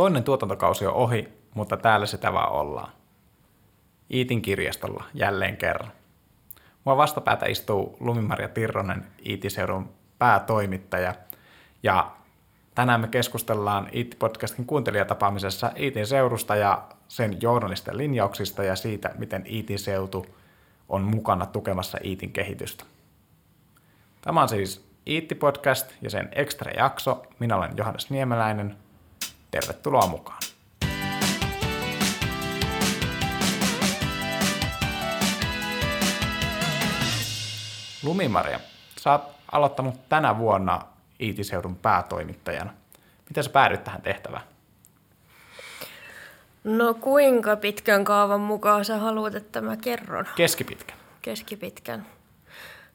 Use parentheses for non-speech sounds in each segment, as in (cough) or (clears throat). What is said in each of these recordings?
Toinen tuotantokausi on ohi, mutta täällä sitä vaan ollaan. Iitin kirjastolla jälleen kerran. Mua vastapäätä istuu Lumimaria Tirronen, Iitiseudun päätoimittaja. Ja tänään me keskustellaan Iitti-podcastin kuuntelijatapaamisessa Iitin seurusta ja sen journalisten linjauksista ja siitä, miten Iitin seutu on mukana tukemassa Iitin kehitystä. Tämä on siis Iitti-podcast ja sen ekstra jakso. Minä olen Johannes Niemeläinen. Tervetuloa mukaan. Lumimaria, sä oot aloittanut tänä vuonna Iitiseudun päätoimittajana. Miten sä päädyit tähän tehtävään? No kuinka pitkän kaavan mukaan sä haluat, että mä kerron? Keskipitkän. Keskipitkän.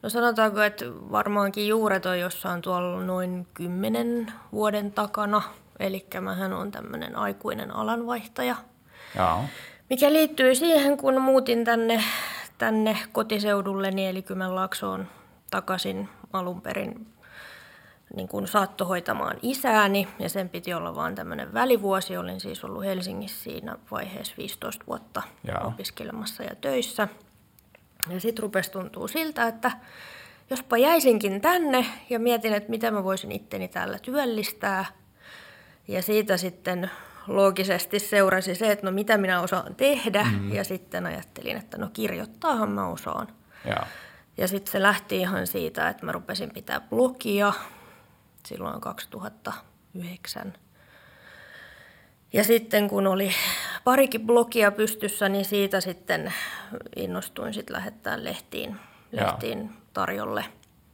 No sanotaanko, että varmaankin juuret on jossain tuolla noin kymmenen vuoden takana. Eli mähän on tämmöinen aikuinen alanvaihtaja. Joo. Mikä liittyy siihen, kun muutin tänne, tänne kotiseudulleni, eli Kymenlaaksoon takaisin alun perin niin kuin saattohoitamaan isääni, ja sen piti olla vaan tämmöinen välivuosi. Olin siis ollut Helsingissä siinä vaiheessa 15 vuotta Joo. opiskelemassa ja töissä. Ja sitten rupesi tuntuu siltä, että jospa jäisinkin tänne ja mietin, että miten mä voisin itteni täällä työllistää. Ja siitä sitten loogisesti seurasi se, että no mitä minä osaan tehdä. Mm-hmm. Ja sitten ajattelin, että no kirjoittaahan mä osaan. Joo. Ja sitten se lähti ihan siitä, että mä rupesin pitää blogia silloin 2009. Ja sitten kun oli parikin blogia pystyssä, niin siitä sitten innostuin sitten lähettää lehtiin, lehtiin tarjolle.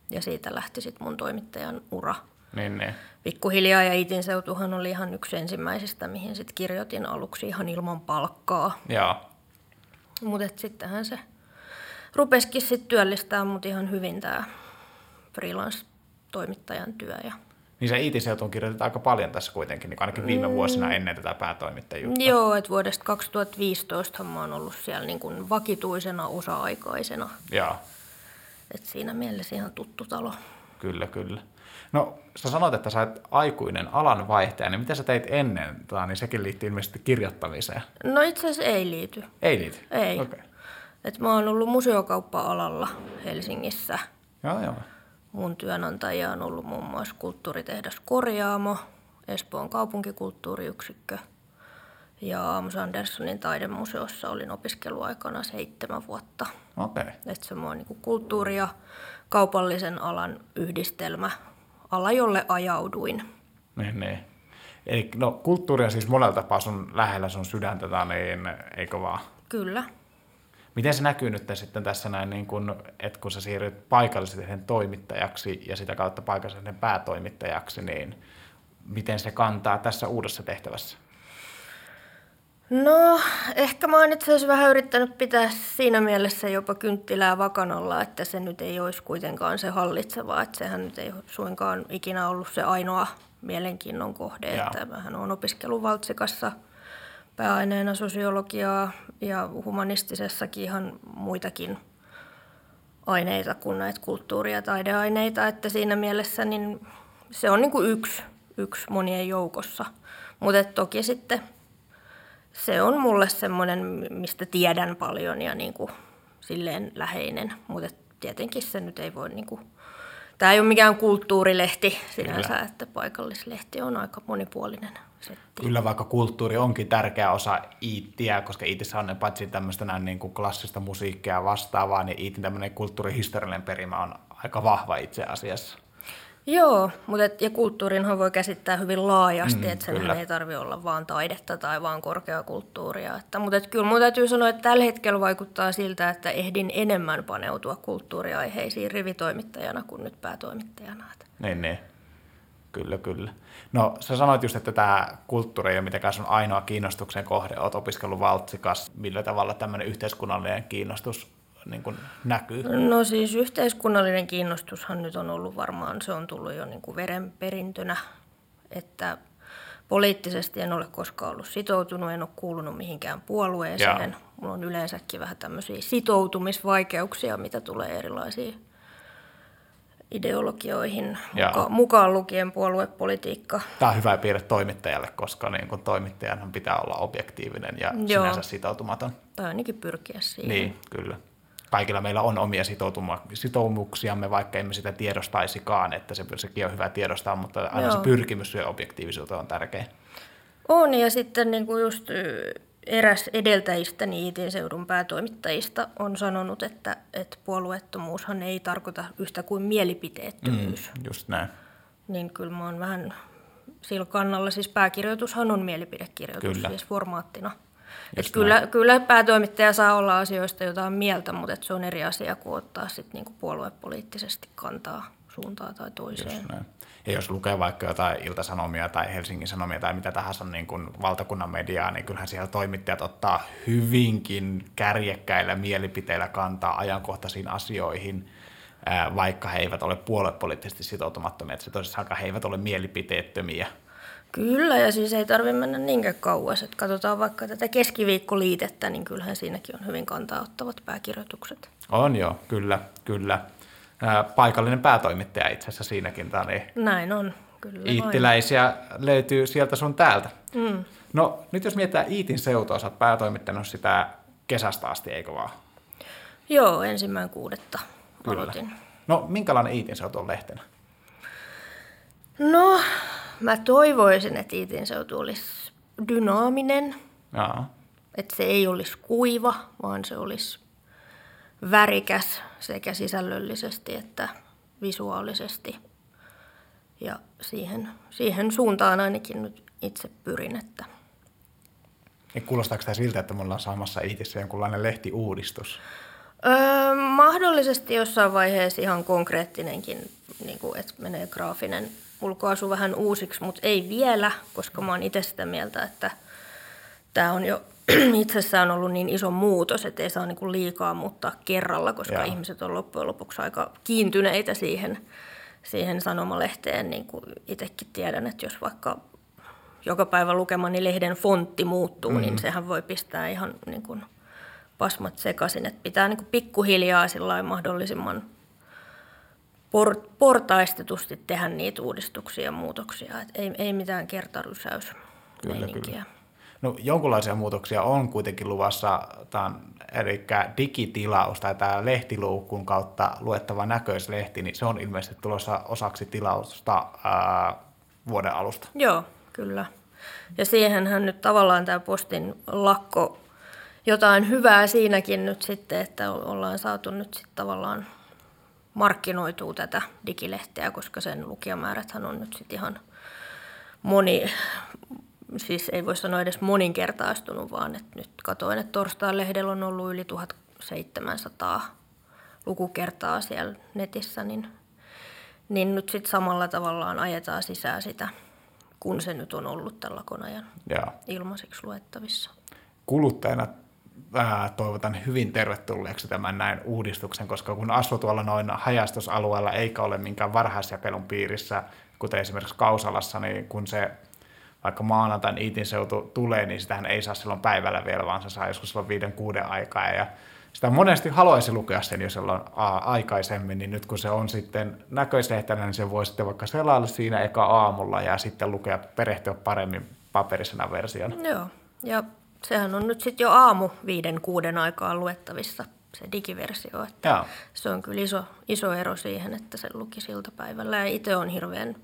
Ja siitä lähti sitten mun toimittajan ura. Niin, niin. Pikkuhiljaa ja Iitin seutuhan oli ihan yksi ensimmäisistä, mihin sitten kirjoitin aluksi ihan ilman palkkaa. Joo. Mutta sittenhän se rupesikin sitten työllistää mut ihan hyvin tämä freelance-toimittajan työ. Ja... Niin se IT-seutuun kirjoitit aika paljon tässä kuitenkin, niin ainakin viime Mm. vuosina ennen tätä päätoimittajuutta. Joo, että vuodesta 2015 mä oon ollut siellä niin kuin vakituisena osa-aikaisena. Joo, Et siinä mielessä ihan tuttu talo. kyllä, kyllä. No, sä sanoit, että sä oot aikuinen alanvaihtaja, niin mitä sä teit ennen? Tota, niin sekin liittyy ilmeisesti kirjoittamiseen. No itse asiassa ei liity. Ei liity? Ei. Okei. Okay. Et mä oon ollut museokauppa-alalla Helsingissä. Joo, joo. Mun työnantajia on ollut muun muassa kulttuuritehdas Korjaamo, Espoon kaupunkikulttuuriyksikkö ja Amos Anderssonin taidemuseossa olin opiskeluaikana seitsemän vuotta. Okei. Okay. Että se on niin kulttuuri- ja kaupallisen alan yhdistelmä, ala jolle ajauduin. Niin, niin. Eli no, kulttuuri on siis monella tapaa sun lähellä sun sydäntä, tota, niin eikö vaan? Kyllä. Miten se näkyy nyt sitten tässä näin, niin kun, että kun sä siirryt paikallisen toimittajaksi ja sitä kautta paikallisen päätoimittajaksi, niin miten se kantaa tässä uudessa tehtävässä? No, ehkä mä oon itse asiassa vähän yrittänyt pitää siinä mielessä jopa kynttilää vakanalla, että se nyt ei olisi kuitenkaan se hallitseva, että sehän nyt ei suinkaan ikinä ollut se ainoa mielenkiinnon kohde, Joo. että mähän on opiskellut Valtsikassa pääaineena sosiologiaa ja humanistisessakin ihan muitakin aineita kuin näitä kulttuuri- ja taideaineita, että siinä mielessä niin se on niin kuin yksi, yksi monien joukossa. Mutta toki sitten se on mulle semmoinen, mistä tiedän paljon ja niin kuin silleen läheinen, mutta tietenkin se nyt ei voi niin kuin, tämä ei ole mikään kulttuurilehti sinänsä, Kyllä. että paikallislehti on aika monipuolinen setti. Kyllä vaikka kulttuuri onkin tärkeä osa iittiä, koska iitissä on paitsi tämmöistä näin niin kuin klassista musiikkia vastaavaa, niin iitin tämmöinen kulttuurihistoriallinen perimä on aika vahva itse asiassa. Joo, mutta et, ja kulttuurinhan voi käsittää hyvin laajasti, Mm, että sen kyllä. ei tarvi olla vaan taidetta tai vaan korkeakulttuuria. Että, mutta et, kyllä minun täytyy sanoa, että tällä hetkellä vaikuttaa siltä, että ehdin enemmän paneutua kulttuuriaiheisiin rivitoimittajana kuin nyt päätoimittajana. Niin, niin. Kyllä, kyllä. No sä sanoit just, että tämä kulttuuri ei ole mitenkään sun ainoa kiinnostuksen kohde. Oot opiskellut Valtsikas. Millä tavalla tämmöinen yhteiskunnallinen kiinnostus niin kuin näkyy? No siis yhteiskunnallinen kiinnostushan nyt on ollut varmaan, se on tullut jo niin kuin verenperintönä, että poliittisesti en ole koskaan ollut sitoutunut, en ole kuulunut mihinkään puolueeseen. Joo. Mulla on yleensäkin vähän tämmöisiä sitoutumisvaikeuksia, mitä tulee erilaisiin ideologioihin, muka, mukaan lukien puoluepolitiikka. Tämä on hyvä piirre toimittajalle, koska niin kuin toimittajan pitää olla objektiivinen ja Joo. sinänsä sitoutumaton. Tai ainakin pyrkiä siihen. Niin, kyllä. Kaikilla meillä on omia sitoumuksiamme, vaikka emme sitä tiedostaisikaan, että se, sekin on hyvä tiedostaa, mutta aina Joo. se pyrkimys ja objektiivisuuteen on tärkeä. On, ja sitten niin kuin just eräs edeltäjistä Iitin seudun päätoimittajista on sanonut, että, että puolueettomuushan ei tarkoita yhtä kuin mielipiteettömyys. Mm. Just näin. Niin kyllä mä oon vähän sillä kannalla, siis pääkirjoitushan on mielipidekirjoitus, Kyllä. siis formaattina. Et kyllä, kyllä päätoimittaja saa olla asioista jotain mieltä, mutta et se on eri asia kuin ottaa sit niinku puoluepoliittisesti kantaa suuntaan tai toiseen. Just näin. Ja jos lukee vaikka jotain Ilta-Sanomia tai Helsingin Sanomia tai mitä tahansa niin kuin valtakunnan mediaa, niin kyllähän siellä toimittajat ottaa hyvinkin kärjekkäillä mielipiteillä kantaa ajankohtaisiin asioihin, vaikka he eivät ole puoluepoliittisesti sitoutumattomia. Että se tosissaan he eivät ole mielipiteettömiä. Kyllä, ja siis ei tarvitse mennä niinkään kauas. Et katsotaan vaikka tätä keskiviikkoliitettä, niin kyllähän siinäkin on hyvin kantaa ottavat pääkirjoitukset. On joo, kyllä, kyllä. Ää, paikallinen päätoimittaja itse asiassa siinäkin. Tämä oli Näin on, kyllä. Iittiläisiä löytyy sieltä sun täältä. Mm. No nyt jos mietitään Iitin seutua, sä oot päätoimittanut sitä kesästä asti, eikö vaan? Joo, ensimmäinen kuudetta Kyllä. aloitin. No minkälainen Iitin seutu on lehtenä? No, mä toivoisin, että Iitin seutu olisi dynaaminen, Jaa. että se ei olisi kuiva, vaan se olisi värikäs sekä sisällöllisesti että visuaalisesti. Ja siihen, siihen suuntaan ainakin nyt itse pyrin, että Niin kuulostaako tämä siltä, että me ollaan saamassa Iitissä jonkunlainen lehtiuudistus? Öö, mahdollisesti jossain vaiheessa ihan konkreettinenkin, niin kuin, että menee graafinen ulkoasu vähän uusiksi, mutta ei vielä, koska mä oon itse sitä mieltä, että tämä on jo (clears throat) itsessään ollut niin iso muutos, että ei saa niin kuin liikaa muuttaa kerralla, koska Joo. ihmiset on loppujen lopuksi aika kiintyneitä siihen, siihen sanomalehteen. Niin kuin itsekin tiedän, että jos vaikka joka päivä lukemani lehden fontti muuttuu, mm. niin sehän voi pistää ihan niin kuin pasmat sekaisin. Että pitää niin kuin pikkuhiljaa mahdollisimman por, portaistetusti tehdä niitä uudistuksia ja muutoksia. Et ei, ei mitään kertarysäys meininkiä. No jonkunlaisia muutoksia on kuitenkin luvassa, tämän, eli digitilaus tai tämä lehtiluukun kautta luettava näköislehti, niin se on ilmeisesti tulossa osaksi tilausta ää, vuoden alusta. Joo, kyllä. Ja siihenhän nyt tavallaan tämä postin lakko, jotain hyvää siinäkin nyt sitten, että ollaan saatu nyt sitten tavallaan markkinoituu tätä digilehteä, koska sen lukijamääräthän on nyt sitten ihan moni, siis ei voi sanoa edes moninkertaistunut, vaan että nyt katoin, että torstain lehdellä on ollut yli 1700 lukukertaa siellä netissä, niin, niin nyt sitten samalla tavallaan ajetaan sisään sitä, kun se nyt on ollut tällä lakon ajan Ja ilmaiseksi luettavissa. kuluttajana ää, toivotan hyvin tervetulleeksi tämän näin uudistuksen, koska kun asuu tuolla noin hajastusalueella eikä ole minkään varhaisjakelun piirissä, kuten esimerkiksi Kausalassa, niin kun se vaikka maanantain Iitin seutu tulee, niin sitähän ei saa silloin päivällä vielä, vaan se saa joskus silloin viiden kuuden aikaa. Ja sitä monesti haluaisi lukea sen jo silloin aikaisemmin, niin nyt kun se on sitten näköislehtenä, niin se voi sitten vaikka selailla siinä eka aamulla ja sitten lukea, perehtyä paremmin paperisena versiona. Joo, ja sehän on nyt sitten jo aamu viiden kuuden aikaa luettavissa se digiversio, että se on kyllä iso, iso ero siihen, että se luki iltapäivällä. Ja itse on hirveän,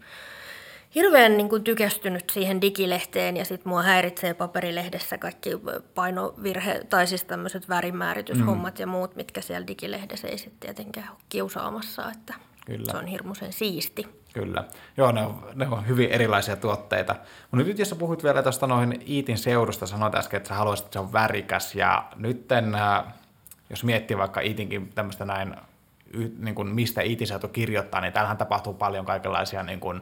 hirveän niin kuin tykästynyt siihen digilehteen ja sitten mua häiritsee paperilehdessä kaikki painovirhe, tai siis tämmöiset värimäärityshommat mm. ja muut, mitkä siellä digilehdessä ei sitten tietenkään ole kiusaamassa, että Kyllä. se on hirmuisen siisti. Kyllä. Joo, ne on, ne on hyvin erilaisia tuotteita. Mutta nyt jos sä puhuit vielä tuosta noin Iitin seudusta, sanoit äsken, että sä haluaisit, että se on värikäs. Ja nyt jos miettii vaikka Iitinkin tämmöistä näin, niin kuin mistä Iitin seutu kirjoittaa, niin täällähän tapahtuu paljon kaikenlaisia niin kuin,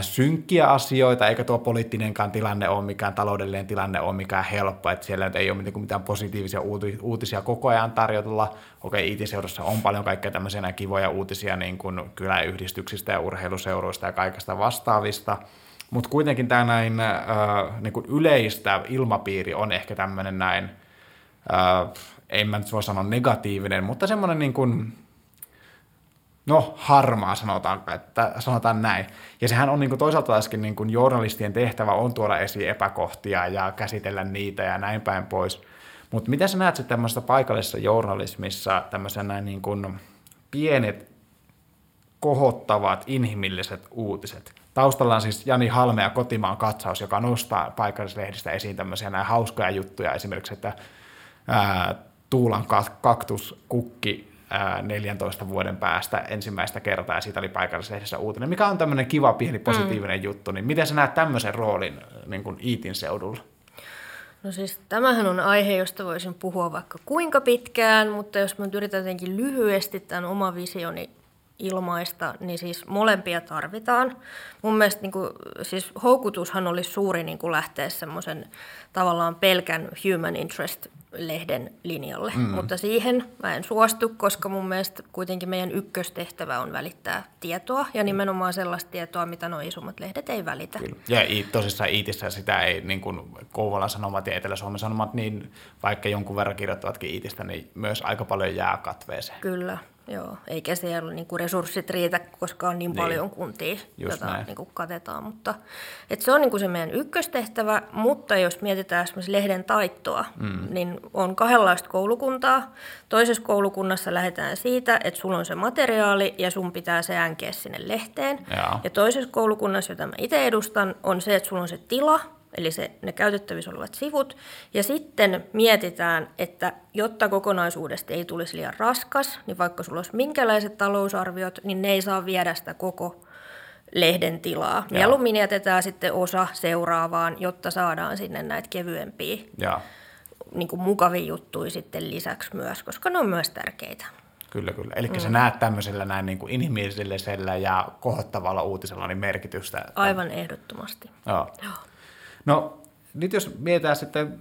synkkiä asioita, eikä tuo poliittinenkaan tilanne ole mikään taloudellinen tilanne ole mikään helppo, että siellä ei ole mitään, mitään positiivisia uuti- uutisia koko ajan tarjotella. Okei, IT-seudussa on paljon kaikkea tämmöisiä kivoja uutisia niin kuin kyläyhdistyksistä ja urheiluseuroista ja kaikesta vastaavista, mutta kuitenkin tämä näin äh, niin kuin yleistä ilmapiiri on ehkä tämmöinen näin, äh, en mä nyt voi sanoa negatiivinen, mutta semmoinen niin kuin, no harmaa sanotaan, että sanotaan näin. Ja sehän on niin kuin toisaalta taaskin niin kuin journalistien tehtävä on tuoda esiin epäkohtia ja käsitellä niitä ja näin päin pois. Mutta miten sä näet sitten tämmöisessä paikallisessa journalismissa tämmöisenä niin kuin pienet kohottavat inhimilliset uutiset? Taustalla on siis Jani Halme ja Kotimaan katsaus, joka nostaa paikallislehdistä esiin tämmöisiä näin hauskoja juttuja, esimerkiksi, että ää, Tuulan kaktus kukki 14 vuoden päästä ensimmäistä kertaa, ja siitä oli paikallislehdessä uutinen, mikä on tämmöinen kiva, pieni, positiivinen mm. juttu, niin miten sä näet tämmöisen roolin niin kuin Iitin seudulla? No siis tämähän on aihe, josta voisin puhua vaikka kuinka pitkään, mutta jos mä yritän jotenkin lyhyesti tämän oma visioni ilmaista, niin siis molempia tarvitaan. Mun mielestä niin kuin, siis houkutushan oli suuri niin kuin lähteä semmoisen tavallaan pelkän human interest lehden linjalle, mm. mutta siihen mä en suostu, koska mun mielestä kuitenkin meidän ykköstehtävä on välittää tietoa ja nimenomaan sellaista tietoa, mitä nuo isommat lehdet ei välitä. Kyllä. Ja tosissaan Iitissä sitä ei, niin kuin Kouvolan Sanomat ja Etelä-Suomen Sanomat, niin vaikka jonkun verran kirjoittavatkin Iitistä, niin myös aika paljon jää katveeseen. Kyllä, Joo, eikä siellä niin kuin resurssit riitä, koska on niin, niin. paljon kuntia, joita niin kuin katetaan. Mutta, et se on niin kuin se meidän ykköstehtävä, mutta jos mietitään esimerkiksi lehden taittoa, mm. niin on kahdenlaista koulukuntaa. Toisessa koulukunnassa lähdetään siitä, että sulla on se materiaali ja sun pitää se änkeä sinne lehteen. Ja, ja toisessa koulukunnassa, jota mä itse edustan, on se, että sulla on se tila – eli se, ne käytettävissä olevat sivut. Ja sitten mietitään, että jotta kokonaisuudesta ei tulisi liian raskas, niin vaikka sulla olisi minkälaiset talousarviot, niin ne ei saa viedä sitä koko lehden tilaa. Mieluummin jätetään sitten osa seuraavaan, jotta saadaan sinne näitä kevyempiä, ja. Niin kuin mukavia juttuja sitten lisäksi myös, koska ne on myös tärkeitä. Kyllä, kyllä. Eli mm. sä näet tämmöisellä näin niin kuin inhimillisellä ja kohottavalla uutisella niin merkitystä. Aivan ehdottomasti. Joo. Joo. No nyt jos mietitään sitten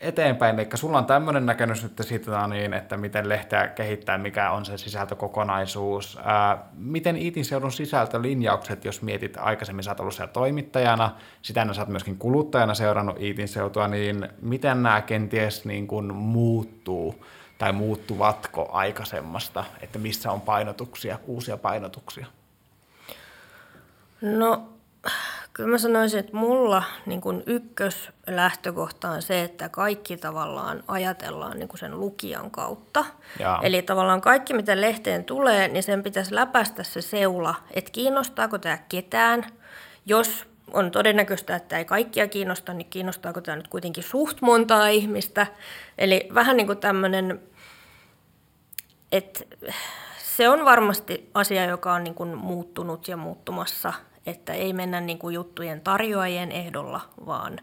eteenpäin, eli sulla on tämmöinen näkemys nyt siitä, niin, että miten lehteä kehittää, mikä on se sisältökokonaisuus. Ää, miten Iitin seudun sisältölinjaukset, jos mietit aikaisemmin, sä ollut siellä toimittajana, sitä sä oot myöskin kuluttajana seurannut Iitin seutua, niin miten nämä kenties niin kuin muuttuu tai muuttuvatko aikaisemmasta, että missä on painotuksia, uusia painotuksia? No Kyllä mä sanoisin, että mulla niin kun ykköslähtökohta on se, että kaikki tavallaan ajatellaan niin sen lukijan kautta. Jaa. Eli tavallaan kaikki, mitä lehteen tulee, niin sen pitäisi läpäistä se seula, että kiinnostaako tämä ketään. Jos on todennäköistä, että ei kaikkia kiinnosta, niin kiinnostaako tämä nyt kuitenkin suht montaa ihmistä. Eli vähän niin kuin tämmöinen, että se on varmasti asia, joka on niin kuin muuttunut ja muuttumassa että ei mennä niin kuin juttujen tarjoajien ehdolla, vaan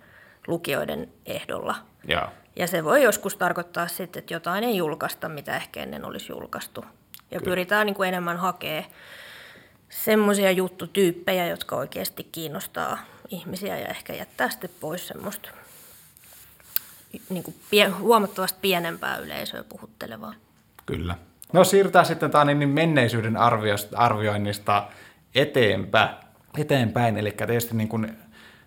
lukijoiden ehdolla. Ja. ja se voi joskus tarkoittaa sitten, että jotain ei julkaista, mitä ehkä ennen olisi julkaistu. Ja Kyllä. pyritään niin kuin enemmän hakemaan semmoisia juttutyyppejä, jotka oikeasti kiinnostaa ihmisiä ja ehkä jättää sitten pois semmoista niin kuin pie, huomattavasti pienempää yleisöä puhuttelevaa. Kyllä. No siirrytään sitten tämä niin menneisyyden arvioinnista eteenpäin eteenpäin. Eli tietysti niin kuin,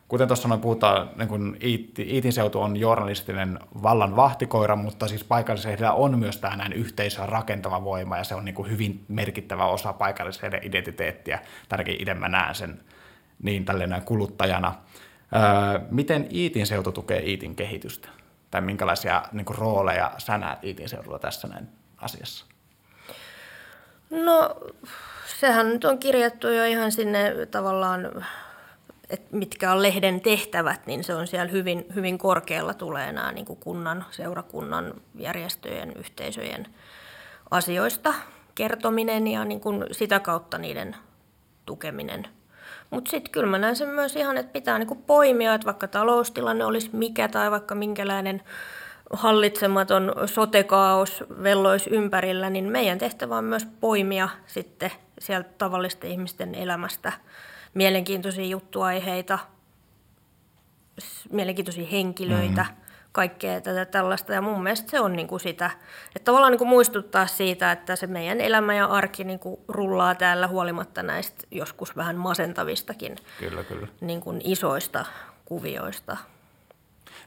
kuten tuossa noin puhutaan, niin kuin Iitin seutu on journalistinen vallan vahtikoira, mutta siis paikallislehdillä on myös tämä näin yhteisön rakentava voima ja se on niin kuin hyvin merkittävä osa paikallislehden identiteettiä. Tärkein itse mä näen sen niin tällainen kuluttajana. Öö, miten Iitin seutu tukee Iitin kehitystä? Tai minkälaisia niin kuin, rooleja sä näet Iitin seudulla tässä näin asiassa? No sehän nyt on kirjattu jo ihan sinne tavallaan, että mitkä on lehden tehtävät, niin se on siellä hyvin, hyvin korkealla tulee nämä niin kuin kunnan, seurakunnan, järjestöjen, yhteisöjen asioista kertominen ja niin kuin sitä kautta niiden tukeminen. Mutta sitten kyllä mä näen sen myös ihan, että pitää niin kuin poimia, että vaikka taloustilanne olisi mikä tai vaikka minkälainen hallitsematon sotekaos vellois ympärillä, niin meidän tehtävä on myös poimia sitten sieltä tavallisten ihmisten elämästä mielenkiintoisia juttuaiheita, mielenkiintoisia henkilöitä, mm-hmm. kaikkea tätä tällaista. Ja mun mielestä se on niin kuin sitä, että tavallaan niin kuin muistuttaa siitä, että se meidän elämä ja arki niin kuin rullaa täällä huolimatta näistä joskus vähän masentavistakin kyllä, kyllä. Niin kuin isoista kuvioista.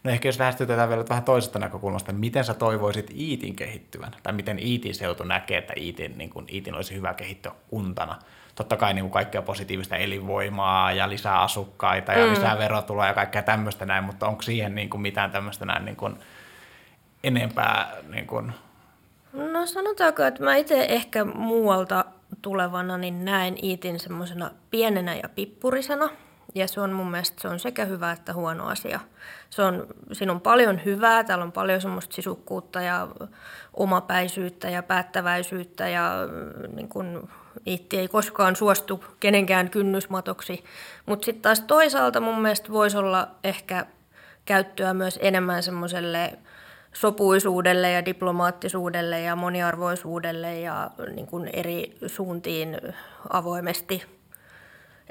No ehkä jos lähestytetään vielä vähän toisesta näkökulmasta, miten sä toivoisit Iitin kehittyvän? Tai miten Iitin seutu näkee, että Iitin, niin kun Iitin olisi hyvä kehittyä kuntana? Totta kai niin kuin kaikkea positiivista elinvoimaa ja lisää asukkaita ja mm. lisää verotuloa ja kaikkea tämmöistä näin, mutta onko siihen niin kuin mitään tämmöistä näin niin kuin enempää niin kuin No sanotaanko, että mä itse ehkä muualta tulevana niin näen Iitin semmoisena pienenä ja pippurisena. Ja se on mun mielestä se on sekä hyvä että huono asia. Se on, siinä on paljon hyvää, täällä on paljon semmoista sisukkuutta ja omapäisyyttä ja päättäväisyyttä ja niin kun, Iitti ei koskaan suostu kenenkään kynnysmatoksi. Mutta sitten taas toisaalta mun mielestä voisi olla ehkä käyttöä myös enemmän semmoiselle sopuisuudelle ja diplomaattisuudelle ja moniarvoisuudelle ja niin kuin eri suuntiin avoimesti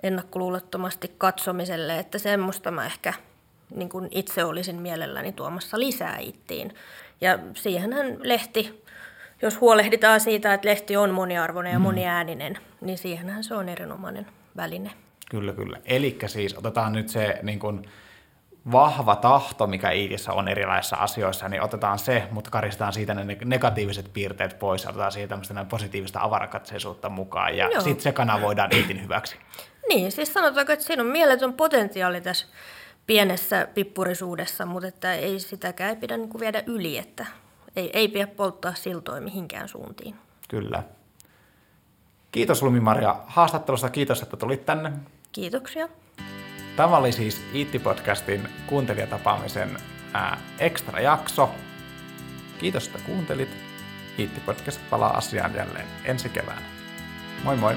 ennakkoluulottomasti katsomiselle, että semmoista mä ehkä niin kuin itse olisin mielelläni tuomassa lisää ittiin. Ja siihenhän lehti, jos huolehditaan siitä, että lehti on moniarvoinen ja mm. moniääninen, niin siihenhän se on erinomainen väline. Kyllä, kyllä. Eli siis otetaan nyt se niin kuin vahva tahto, mikä Iitissä on erilaisissa asioissa, niin otetaan se, mutta karistetaan siitä ne negatiiviset piirteet pois ja otetaan siitä tämmöistä positiivista avarakatseisuutta mukaan ja sitten se kanavoidaan Iitin hyväksi. Niin, siis sanotaanko, että siinä on mieletön potentiaali tässä pienessä pippurisuudessa, mutta että ei sitäkään ei pidä niin kuin viedä yli, että ei, ei pidä polttaa siltoja mihinkään suuntiin. Kyllä. Kiitos Lumi-Maria haastattelusta, kiitos, että tulit tänne. Kiitoksia. Tämä oli siis Iitti-podcastin kuuntelijatapaamisen ää, ekstra jakso. Kiitos, että kuuntelit. Iitti-podcast palaa asiaan jälleen ensi keväänä. Moi moi!